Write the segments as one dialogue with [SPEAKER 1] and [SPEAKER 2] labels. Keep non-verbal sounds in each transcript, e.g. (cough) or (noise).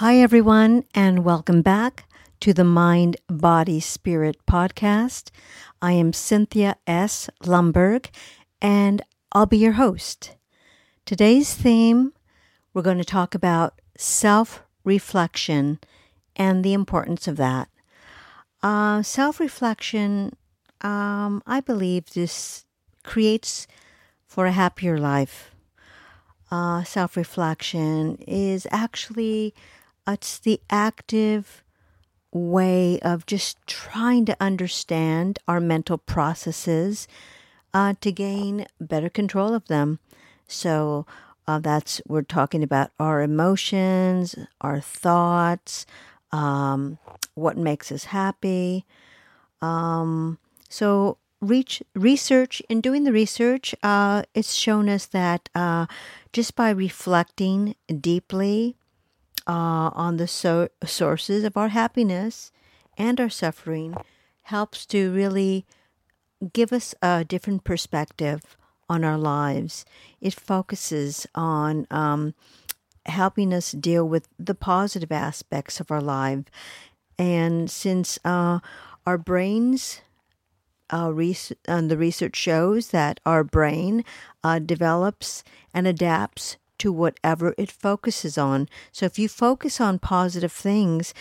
[SPEAKER 1] Hi, everyone, and welcome back to the Mind, Body, Spirit podcast. I am Cynthia S. Lumberg, and I'll be your host. Today's theme we're going to talk about self reflection and the importance of that. Uh, self reflection, um, I believe, this creates for a happier life. Uh, self reflection is actually it's the active way of just trying to understand our mental processes uh, to gain better control of them. So uh, that's we're talking about our emotions, our thoughts, um, what makes us happy. Um, so reach, research in doing the research, uh, it's shown us that uh, just by reflecting deeply uh, on the so- sources of our happiness and our suffering helps to really give us a different perspective on our lives. It focuses on um, helping us deal with the positive aspects of our life. And since uh, our brains, uh, res- the research shows that our brain uh, develops and adapts to whatever it focuses on. So if you focus on positive things,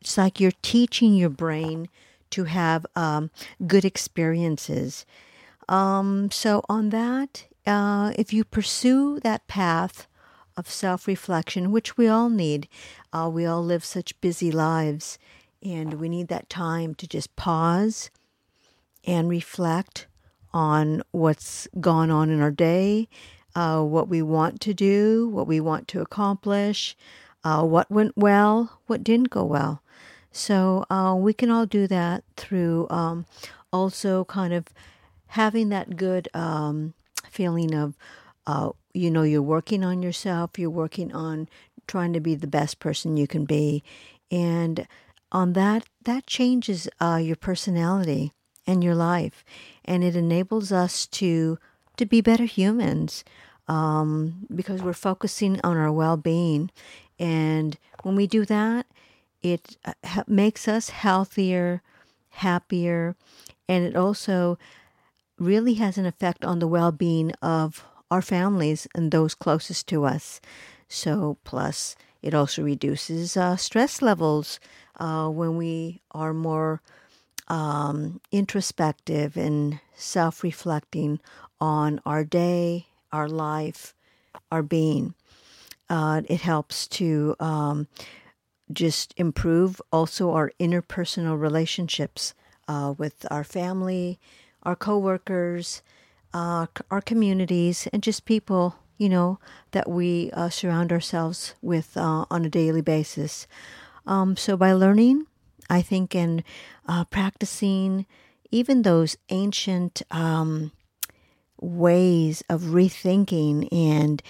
[SPEAKER 1] it's like you're teaching your brain to have um, good experiences. Um, so, on that, uh, if you pursue that path of self reflection, which we all need, uh, we all live such busy lives, and we need that time to just pause and reflect on what's gone on in our day uh, what we want to do, what we want to accomplish, uh, what went well, what didn't go well. So uh, we can all do that through um, also kind of having that good um, feeling of, uh, you know, you're working on yourself, you're working on trying to be the best person you can be. And on that, that changes uh, your personality and your life. And it enables us to to be better humans um, because we're focusing on our well being. And when we do that, it uh, makes us healthier, happier, and it also really has an effect on the well being of our families and those closest to us. So, plus, it also reduces uh, stress levels uh, when we are more um, introspective and self reflecting on our day our life, our being. Uh, it helps to um, just improve also our interpersonal relationships uh, with our family, our coworkers, uh, our communities, and just people you know that we uh, surround ourselves with uh, on a daily basis. Um, so by learning, I think, and uh, practicing even those ancient um, ways of rethinking and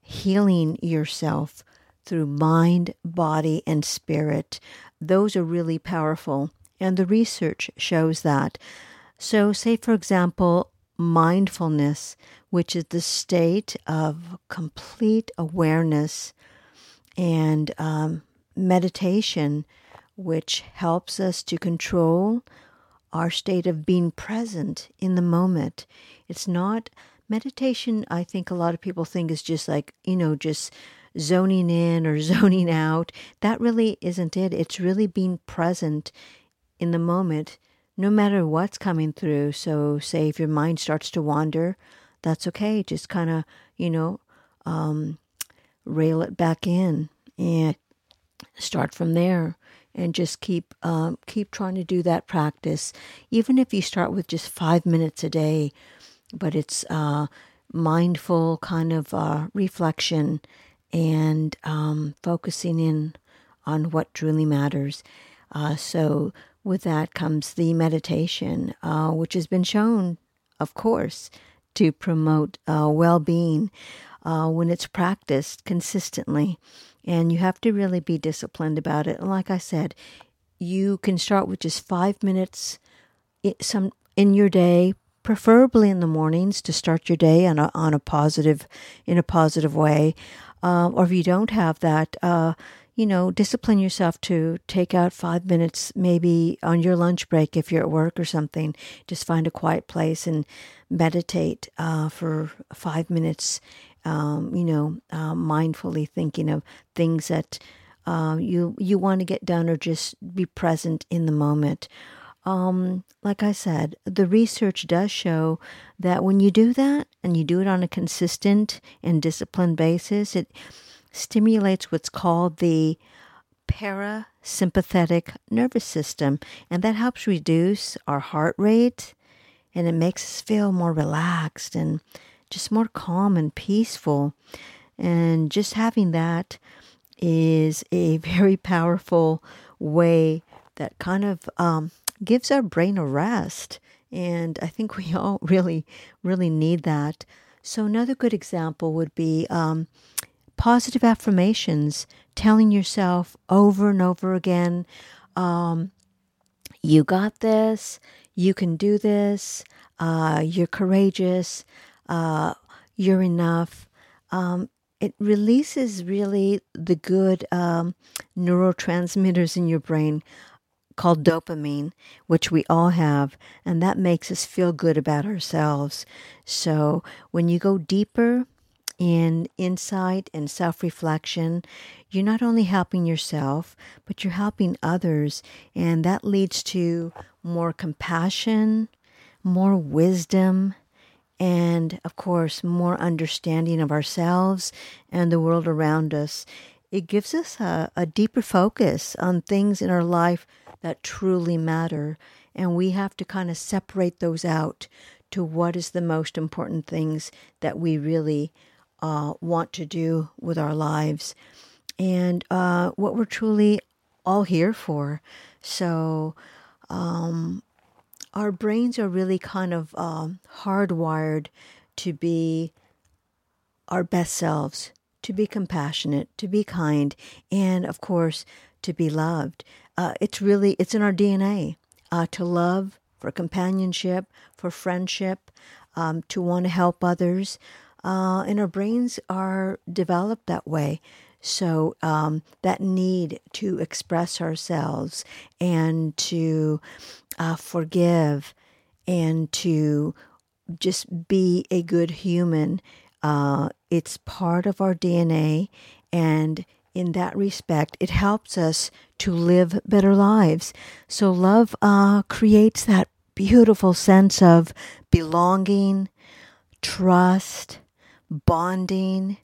[SPEAKER 1] healing yourself through mind, body, and spirit. Those are really powerful, and the research shows that. So, say for example, mindfulness, which is the state of complete awareness, and um, meditation, which helps us to control our state of being present in the moment. It's not meditation, I think a lot of people think is just like, you know, just zoning in or (laughs) zoning out. That really isn't it. It's really being present in the moment, no matter what's coming through. So, say if your mind starts to wander, that's okay. Just kind of, you know, um, rail it back in and start from there and just keep um, keep trying to do that practice. Even if you start with just five minutes a day, but it's uh, mindful kind of uh, reflection and um, focusing in on what truly matters. Uh, so with that comes the meditation, uh, which has been shown, of course, to promote uh, well-being uh, when it's practiced consistently and you have to really be disciplined about it. And like I said, you can start with just five minutes some in your day, preferably in the mornings to start your day on a on a positive in a positive way. Um, or if you don't have that, uh, you know, discipline yourself to take out five minutes, maybe on your lunch break if you're at work or something. Just find a quiet place and meditate uh, for five minutes. Um, you know, uh, mindfully thinking of things that uh, you you want to get done, or just be present in the moment. Um, like I said, the research does show that when you do that and you do it on a consistent and disciplined basis, it stimulates what's called the parasympathetic nervous system, and that helps reduce our heart rate and it makes us feel more relaxed and just more calm and peaceful. And just having that is a (laughs) very powerful way that kind of um, gives our brain a rest. And I think we all (laughs) really, really need that. So, another good example would be um, positive affirmations, telling yourself over and over again, um, you got this, you can do this, uh, you're courageous, uh, you're enough. Um, it releases really the good um, neurotransmitters in your brain called dopamine, which we all have, and that makes us feel good about ourselves. So when you go deeper in insight and self reflection, you're not only helping yourself, but you're helping others. And that leads to more compassion, more wisdom, and of course, more understanding of ourselves and the world around us. It gives us a, a deeper focus on things in our life that truly matter. And we have to kind of separate those out to what is the most important things that we really uh, want to do with our lives and uh, what we're truly all here for. So, um, our brains are really kind of um, hardwired to be our best selves, to be compassionate, to be kind, and of course, to be loved. Uh, it's really it's in our DNA uh, to love, for companionship, for friendship, um, to want to help others uh, and our brains are developed that way. So um, that need to express ourselves and to uh, forgive and to just be a good human, uh, it's part of our DNA. And in that respect, it helps us to live better lives. So love uh, creates that beautiful sense of belonging, trust, bonding,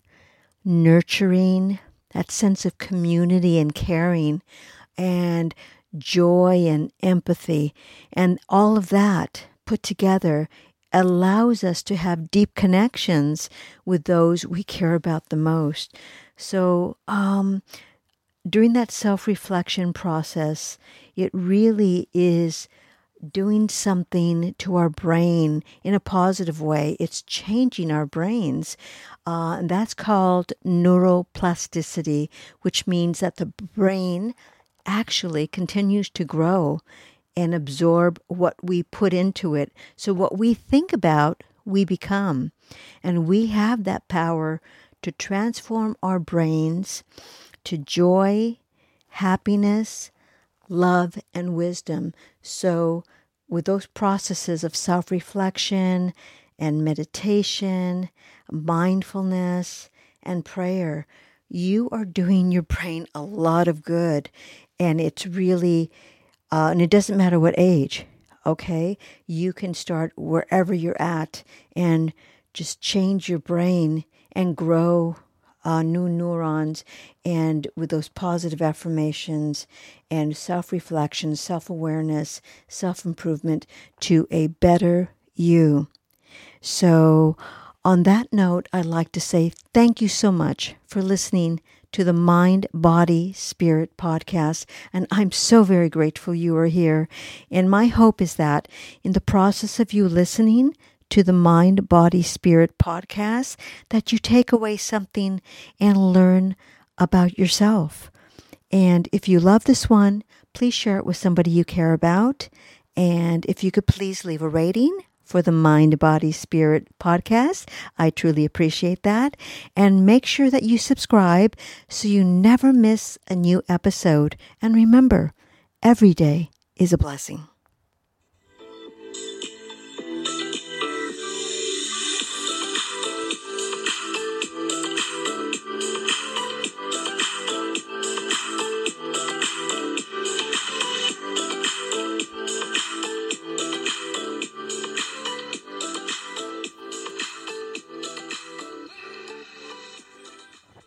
[SPEAKER 1] nurturing, that sense of community and caring, and joy and empathy. And all of that put together allows us to have deep connections with those we care about the most. So, um, during that self reflection process, it really is doing something to our brain in a positive way. It's changing our brains. Uh, and that's called neuroplasticity, which means that the brain actually continues to grow and absorb what we put into it. So, what we think about, we become. And we have that power to transform our brains to joy, happiness, love, and wisdom. So, with those processes of self reflection and meditation, mindfulness, and prayer, you are doing your brain a lot of good. And it's really, uh, and it doesn't matter what age, okay? You can start wherever you're at and just change your brain and grow uh, new neurons and with those positive affirmations and self reflection, self awareness, self improvement to a better you. So, on that note, I'd like to say thank you so much for listening to the Mind, Body, Spirit podcast. And I'm so very grateful you are here. And my hope is that in the process of you listening, to the Mind, Body, Spirit podcast that you take away something and learn about yourself. And if you love this one, please share it with somebody you care about. And if you could please leave a rating, for the Mind, Body, Spirit podcast. I truly appreciate that. And make sure that you subscribe so you never miss a new episode. And remember, every day is a blessing.